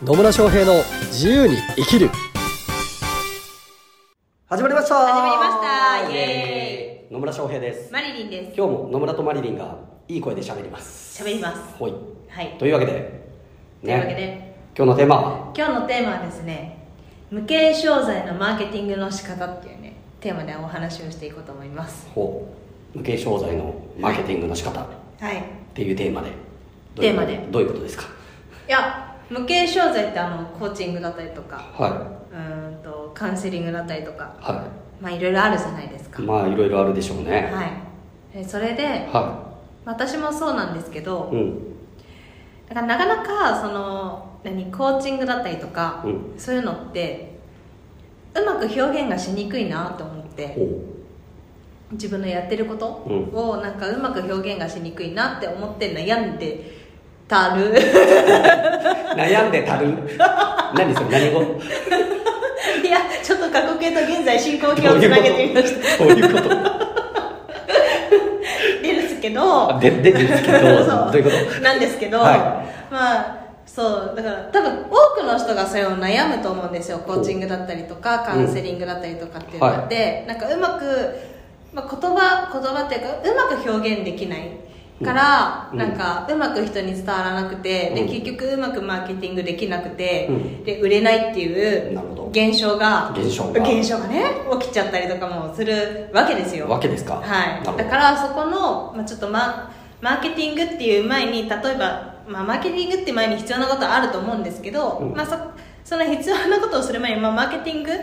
野村翔平の自由に生きる。始まりました。始まりました。イエーイ。野村翔平です。マリリンです。今日も野村とマリリンがいい声で喋ります。喋ります。ほい。はい。というわけでというわけで。今日のテーマは？今日のテーマはですね無形商材のマーケティングの仕方っていうねテーマでお話をしていこうと思います。ほう。無形商材のマーケティングの仕方。っはい。ていうテーマで。テーマで。どういうことですか？いや無形商材ってあのコーチングだったりとかはうーんとカウンセリングだったりとかい。はまあいろいろあるじゃないですか。いまあいろいろあるでしょうね。はい。でそれでは私もそうなんですけどいうん。だからなかなかその何コーチングだったりとか、うん。そういうのってうまく表現がしにくいなと思ってほ自分のやってることうん。をなんかうまく表現がしにくいなって思って悩んでたる。う悩んでたる？何それ何語？いやちょっと過去形と現在進行形をつなげてみました。どういうこと？ですけどあででですけどそう。どういうこと？なんですけど、はまあそうだから多分多くの人がそれを悩むと思うんですよ。コーチングだったりとかカウンセリングだったりとかっていうのって、なんかうまく、まあ、言葉言葉っていうかうまく表現できないから、うん。なんかうまく人に伝わらなくて、うん。で結局うまくマーケティングできなくて、うん。で売れないっていう現象が現象が。現象がね起きちゃったりとかもするわけですよ。わけですか。はい。だからそこの、まあ、ちょっとママーケティングっていう前に例えば、まあ、マーケティングって前に必要なことはあると思うんですけど、うん。まあ、そその必要なことをする前に、まあ、マーケティングっ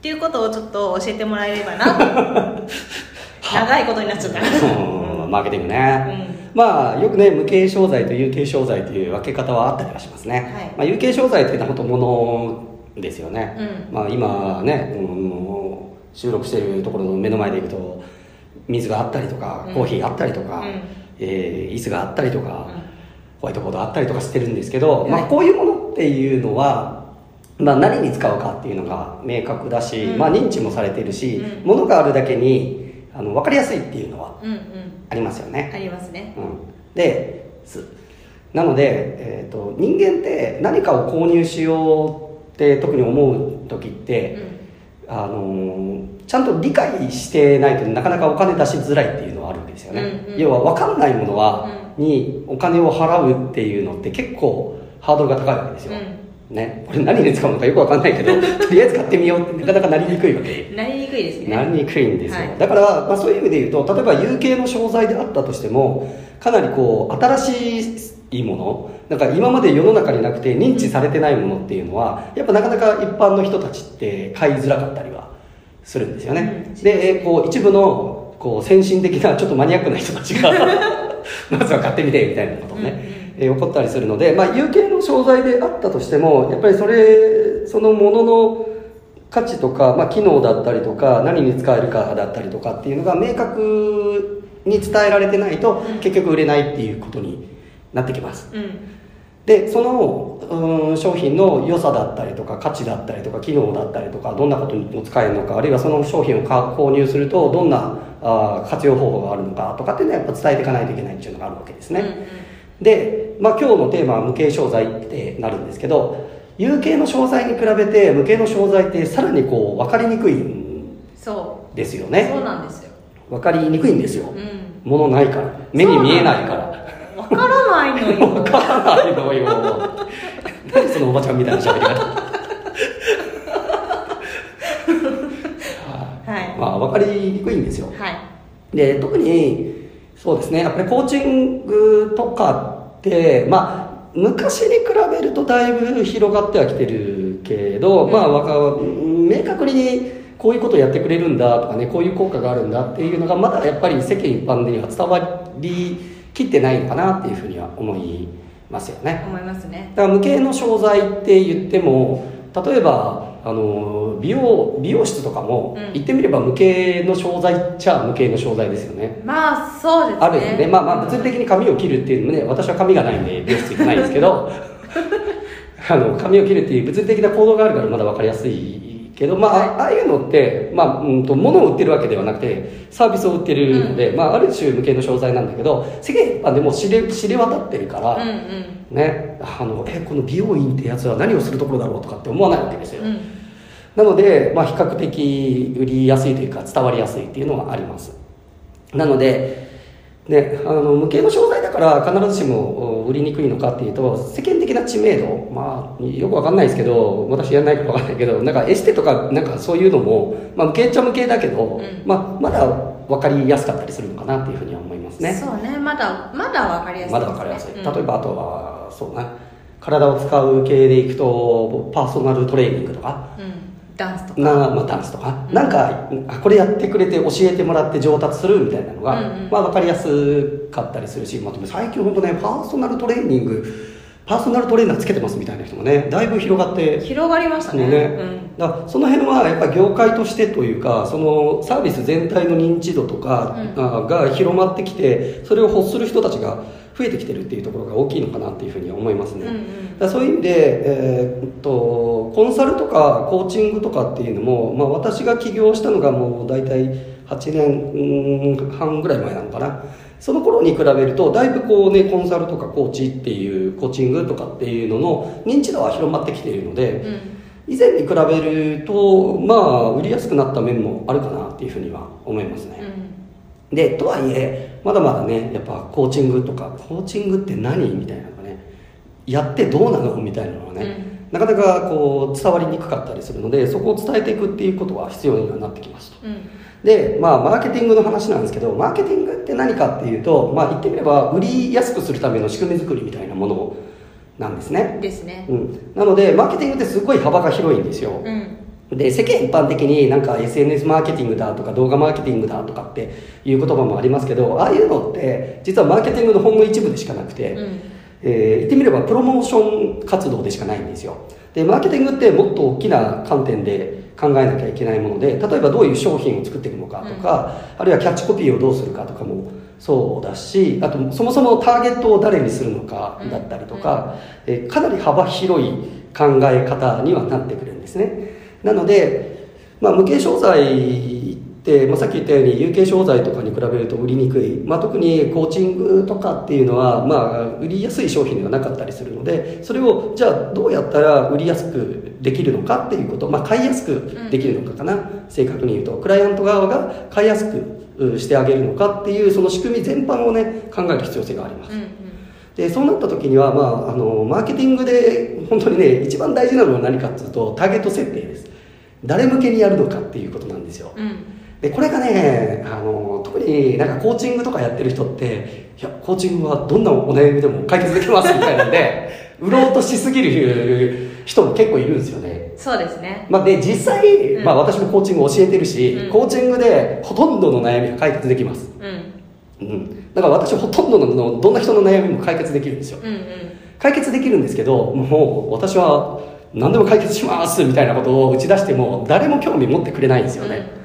ていうことをちょっと教えてもらえればな 長いことになっちゃったうん。マーケティングね、まあよくね無形商材と有形商材という分け方はあったりはしますね、はい。まあ、有形商材っていうのは本当物ですよね、うん。まあ、今ね、うん、収録しているところの目の前でいくと水があったりとか、うん。コーヒーがあったりとか、うん。えー椅子があったりとか、うん。ホワイトボードあったりとかしてるんですけど、はい。まあ、こういうものっていうのは、まあ、何に使うかっていうのが明確だし、うん。まあ、認知もされてるし、うん。物があるだけにあの分かりやすいっていうのはうんうん。ありますよね、ありますね。うん、ですなので、えー、と人間って何かを購入しようって特に思う時って、あのーちゃんと理解してないとなかなかお金出しづらいっていうのはあるわけですよね、うんうん。要は分かんないものは、にお金を払うっていうのって結構ハードルが高いわけですよ、ね、これ何に使うのかよく分かんないけど とりあえず買ってみようってなかなかなりにくいわけいですね。なりにくいんですよ、はい。だから、まあ、そういう意味で言うと例えば有形の商材であったとしてもかなりこう新しいものなんか今まで世の中になくて認知されてないものっていうのはやっぱなかなか一般の人たちって買いづらかったりはするんですよね、うんでこう一部のこう先進的なちょっとマニアックな人たちが まずは買ってみてみたいなことをね、えー起こったりするので、まあ、有形の商材であったとしてもやっぱりそれそのものの価値とか、まあ、機能だったりとか何に使えるかだったりとかっていうのが明確に伝えられてないとうん。結局売れないっていうことになってきます。うん。でそのうん商品の良さだったりとか価値だったりとか機能だったりとかどんなことにも使えるのかあるいはその商品を購入するとどんなあー活用方法があるのかとかっていうのはやっぱ伝えていかないといけないっていうのがあるわけですね、で、まあ、今日のテーマは無形商材ってなるんですけど有形の商材に比べて無形の商材ってさらにこう分かりにくいんそうですよそう。ねなんですよ。分かりにくいんですよ。うん。物ないから。目に見えないから。わからないのよ。分からないのよ。何そのおばちゃんみたいな喋り方。はい。まあ分かりにくいんですよ。はい。で特にそうですね。やっぱりコーチングとかってまあ昔に比べるとだいぶ広がってはきてるけど、うん。まあわか明確にこういうことをやってくれるんだとかねこういう効果があるんだっていうのがまだやっぱり世間一般には伝わりきってないのかなっていうふうには思いますよね。思いますね。だから無形の商材って言っても例えばあの美容美容室とかも、うん。言ってみれば無形の商材っちゃ無形の商材ですよね。まあそうですね。あるよね。まあまあ物理的に髪を切るっていうのもね私は髪がないんで美容室行かないんですけど あの髪を切るっていう物理的な行動があるからまだ分かりやすいけど、まあ、ああいうのって、まあ、うんと、物を売ってるわけではなくて、サービスを売ってるので、まあ、ある種向けの商材なんだけど、世間一般でもう知れ、知れ渡ってるから、うんうん。ね、あの、え、この美容院ってやつは何をするところだろうとかって思わないわけですよ。うん。なので、まあ、比較的売りやすいというか伝わりやすいっていうのはあります。なので、ね、あの無形の商材だから必ずしも売りにくいのかっていうと世間的な知名度？まあよくわかんないですけど私やらないからわかんないけどなんかエステとかなんかそういうのも、まあ、無形っちゃ無形だけど、ん。まあ、まだ分かりやすかったりするのかなっていうふうには思いますね。そうね。まだまだわかりやすいまだ分かりやすい、例えばあとはそうね体を使う系でいくとパーソナルトレーニングとか？うん、うん、ダンスとか。な、まあ、ダンスとか、うん。なんかあこれやってくれて教えてもらって上達するみたいなのが、うんうん。まあ、分かりやすかったりするし、まあ、最近本当ねパーソナルトレーニングパーソナルトレーナーつけてますみたいな人もねだいぶ広がって。広がりましたね。ね。うん。だその辺はやっぱり業界としてというかそのサービス全体の認知度とかうん。あが広まってきてそれを欲する人たちが増えてきてるっていうところが大きいのかなっていうふうには思いますね、うんうん。そういう意味で、えーっとコンサルとかコーチングとかっていうのも、まあ、私が起業したのがもう大体8年うん半ぐらい前なのかなその頃に比べるとだいぶこうねコンサルとかコーチっていうコーチングとかっていうのの認知度は広まってきているので、うん。以前に比べるとまあ売りやすくなった面もあるかなっていうふうには思いますね、でとはいえまだまだねやっぱコーチングとかコーチングって何？みたいなのがねやってどうなの？みたいなのはね、なかなかこう伝わりにくかったりするのでそこを伝えていくっていうことは必要にはなってきますとうん。うんでまあマーケティングの話なんですけどマーケティングって何かっていうとまあ言ってみれば売りやすくするための仕組み作りみたいなものなんですね。ですね。うん、なのでマーケティングってすごい幅が広いんですよ、うん。で世間一般的になんか SNS マーケティングだとか動画マーケティングだとかっていう言葉もありますけどああいうのって実はマーケティングのほんの一部でしかなくて、うんえー言ってみればプロモーション活動でしかないんですよ。でマーケティングってもっと大きな観点で考えなきゃいけないもので例えばどういう商品を作っていくのかとか、あるいはキャッチコピーをどうするかとかもそうだしあとそもそもターゲットを誰にするのかだったりとか、えーかなり幅広い考え方にはなってくるんですね。なので、まあ、無形商材って、まあ、さっき言ったように有形商材とかに比べると売りにくい、まあ、特にコーチングとかっていうのは、まあ、売りやすい商品ではなかったりするのでそれをじゃあどうやったら売りやすくできるのかっていうこと、まあ、買いやすくできるのかかな、正確に言うと。クライアント側が買いやすくうしてあげるのかっていうその仕組み全般をね考える必要性があります。うんうん。でそうなった時には、まあ、あのマーケティングで本当にね一番大事なのは何かっていうとターゲット設定です。誰向けにやるのかっていうことなんですよ。うんでこれがねあの特になんかコーチングとかやってる人っていやコーチングはどんなお悩みでも解決できますみたいなんで 売ろうとしすぎる人も結構いるんですよね。そうですね。まあ、で実際、うん。まあ、私もコーチング教えてるし、うん。コーチングでほとんどの悩みが解決できます、うん。うん、だから私ほとんどのどんな人の悩みも解決できるんですよ。うんうん。解決できるんですけどもう私は何でも解決しますみたいなことを打ち出しても誰も興味持ってくれないんですよね、うん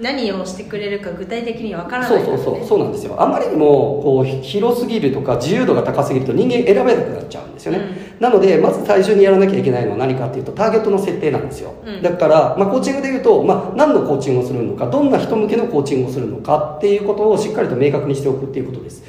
何をしてくれるか具体的にわからそないうからね。そうそうそうなんですよ。あまりにもこう広すぎるとか自由度が高すぎると人間選べなくなっちゃうんですよね、なのでまず最初にやらなきゃいけないのは何かっていうとターゲットの設定なんですよ、うん。だから、まあ、コーチングでいうと、まあ、何のコーチングをするのかどんな人向けのコーチングをするのかっていうことをしっかりと明確にしておくっていうことです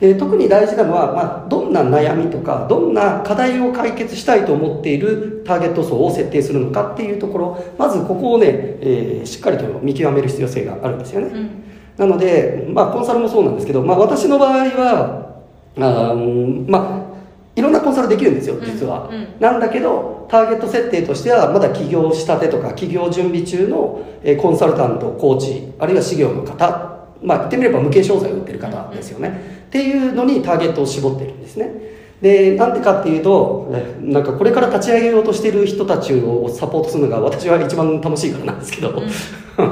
で特に大事なのは、まあ、どんな悩みとかどんな課題を解決したいと思っているターゲット層を設定するのかっていうところまずここをね、えーしっかりと見極める必要性があるんですよね、うん。うんなので、まあ、コンサルもそうなんですけど、まあ、私の場合はあーまあいろんなコンサルできるんですよ実は、うんうん。なんだけどターゲット設定としてはまだ起業したてとか起業準備中の、えーコンサルタントコーチあるいは事業の方まあ言ってみれば無形商材を売ってる方ですよね、っていうのにターゲットを絞ってるんですね。でなんでかっていうとえなんかこれから立ち上げようとしている人たちをサポートするのが私は一番楽しいからなんですけど、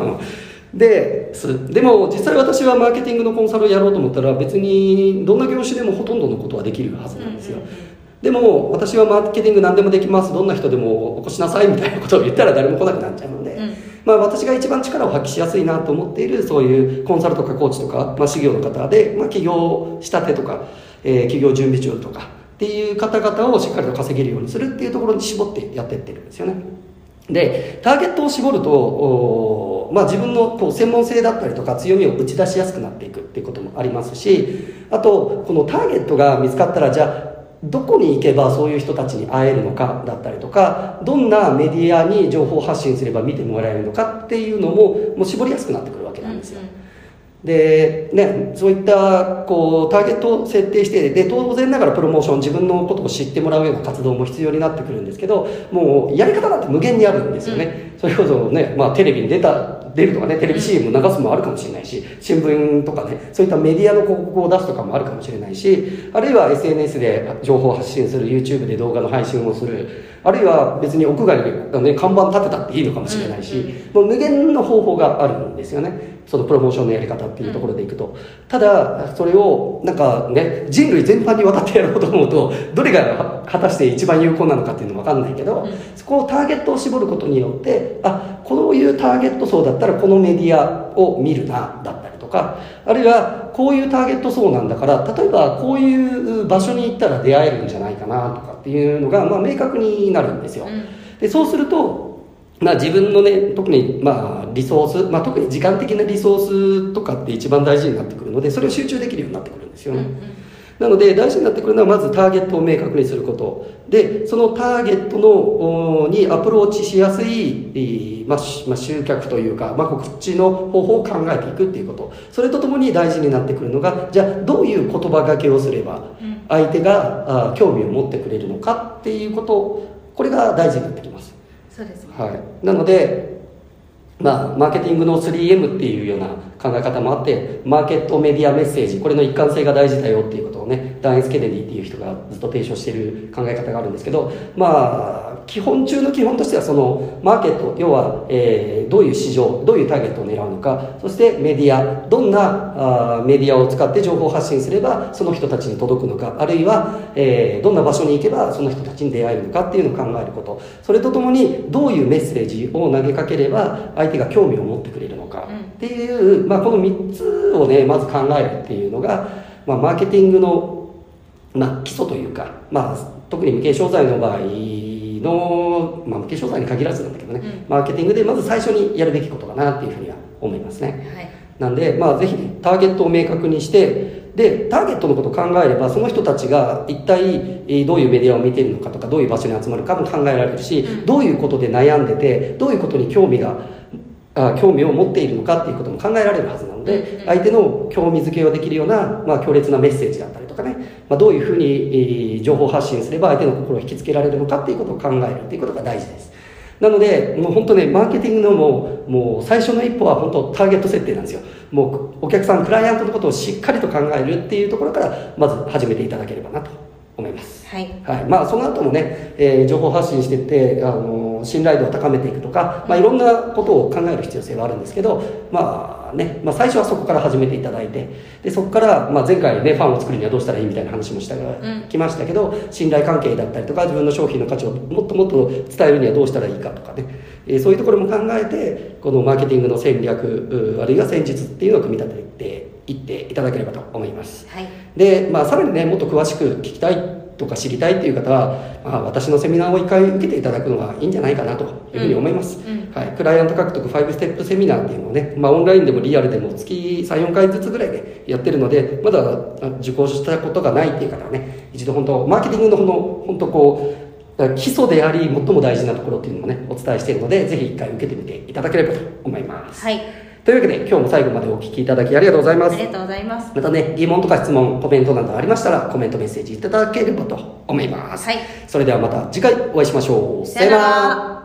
ですでも実際私はマーケティングのコンサルをやろうと思ったら別にどんな業種でもほとんどのことはできるはずなんですよ、うんうんうん。でも私はマーケティング何でもできます。どんな人でもお越しなさいみたいなことを言ったら誰も来なくなっちゃうので、うんまあ、私が一番力を発揮しやすいなと思っているそういうコンサルとかコーチとか、まあ、事業の方で、まあ、起業したてとか、えー起業準備中とかっていう方々をしっかりと稼げるようにするっていうところに絞ってやっていってるんですよね。でターゲットを絞るとまあ、自分のこう専門性だったりとか強みを打ち出しやすくなっていくっていうこともありますしあとこのターゲットが見つかったらじゃあどこに行けばそういう人たちに会えるのかだったりとかどんなメディアに情報発信すれば見てもらえるのかっていうのももう絞りやすくなってくるわけなんですよ、でね、そういったこうターゲットを設定してで当然ながらプロモーション自分のことを知ってもらうような活動も必要になってくるんですけどもうやり方なんて無限にあるんですよね、それこそね、まあ、テレビに出た出るとかねテレビ CM 流すもあるかもしれないし新聞とかねそういったメディアの広告を出すとかもあるかもしれないしあるいは SNS で情報発信する YouTube で動画の配信をするあるいは別に屋外に、ね、看板立てたっていいのかもしれないし、もう無限の方法があるんですよね。そのプロモーションのやり方っていうところでいくと、ただそれをなんかね人類全般にわたってやろうと思うとどれが果たして一番有効なのかっていうのは分かんないけど、そこをターゲットを絞ることによってあこういうターゲット層だったらこのメディアを見るなだったりとかあるいはこういうターゲット層なんだから例えばこういう場所に行ったら出会えるんじゃないかなとかっていうのが、まあ、明確になるんですよ。でそうするとまあ、自分のね特にまあリソース、まあ、特に時間的なリソースとかって一番大事になってくるのでそれを集中できるようになってくるんですよね、なので大事になってくるのはまずターゲットを明確にすること。でそのターゲットのおにアプローチしやすい、まあまあ、集客というか、まあ、告知の方法を考えていくっていうこと。それとともに大事になってくるのがじゃあどういう言葉がけをすれば相手があ興味を持ってくれるのかっていうこと。これが大事になってきます。そうですね。はい、なので、まあ、マーケティングの 3M っていうような考え方もあってマーケットメディアメッセージこれの一貫性が大事だよっていうことをねダン・エス・ケネディっていう人がずっと提唱している考え方があるんですけどまあ基本中の基本としてはそのマーケット要は、えーどういう市場どういうターゲットを狙うのかそしてメディアどんなあーメディアを使って情報発信すればその人たちに届くのかあるいは、えーどんな場所に行けばその人たちに出会えるのかっていうのを考えること。それとともにどういうメッセージを投げかければ相手が興味を持ってくれるのかっていう、まあ、この3つをねまず考えるっていうのが、まあ、マーケティングの、まあ、基礎というか、まあ、特に無形商材の場合の、まあ、無形商材に限らずなんだけどね、うん。マーケティングでまず最初にやるべきことかなっていうふうには思いますね。はい。なんで、まあ、ぜひね、ターゲットを明確にして、で、ターゲットのことを考えれば、その人たちが一体えーどういうメディアを見ているのかとか、どういう場所に集まるかも考えられるし、どういうことで悩んでて、どういうことに興味が、あ興味を持っているのかっていうことも考えられるはずなので、うんうん。相手の興味づけをできるような、まあ、強烈なメッセージだったりとかね、まあ、どういうふうにえー情報発信すれば相手の心を引きつけられるのかっていうことを考えるっていうことが大事です。なので、もう本当ね、マーケティングのもう、もう最初の一歩は本当ターゲット設定なんですよ。もうお客さん、クライアントのことをしっかりと考えるっていうところから、まず始めていただければなと思います。はいはい。まあ、その後もね、えー情報発信していって、あの、信頼度を高めていくとか、まあ、いろんなことを考える必要性はあるんですけど、まあね、まあ、最初はそこから始めていただいて、で、そこから、まあ、前回ね、ファンを作るにはどうしたらいいみたいな話もしたが、ん。きましたけど、信頼関係だったりとか、自分の商品の価値をもっともっと伝えるにはどうしたらいいかとかね、えーそういうところも考えて、このマーケティングの戦略、うあるいは戦術っていうのを組み立てていっていただければと思います。はい。で、まあ、さらにねもっと詳しく聞きたいとか知りたいっていう方は、まあ、私のセミナーを一回受けていただくのがいいんじゃないかなというふうに思います、うんうんはい、クライアント獲得5ステップセミナーっていうのをね、まあ、オンラインでもリアルでも月34回ずつぐらいでやってるのでまだあ受講したことがないっていう方はね一度本当マーケティングのこの本当こう基礎であり最も大事なところっていうのもねお伝えしているのでぜひ一回受けてみていただければと思います、はいというわけで今日も最後までお聞きいただきありがとうございます。ありがとうございます。またね、疑問とか質問、コメントなどありましたら、コメントメッセージいただければと思います。はい。それではまた次回お会いしましょう。さよなら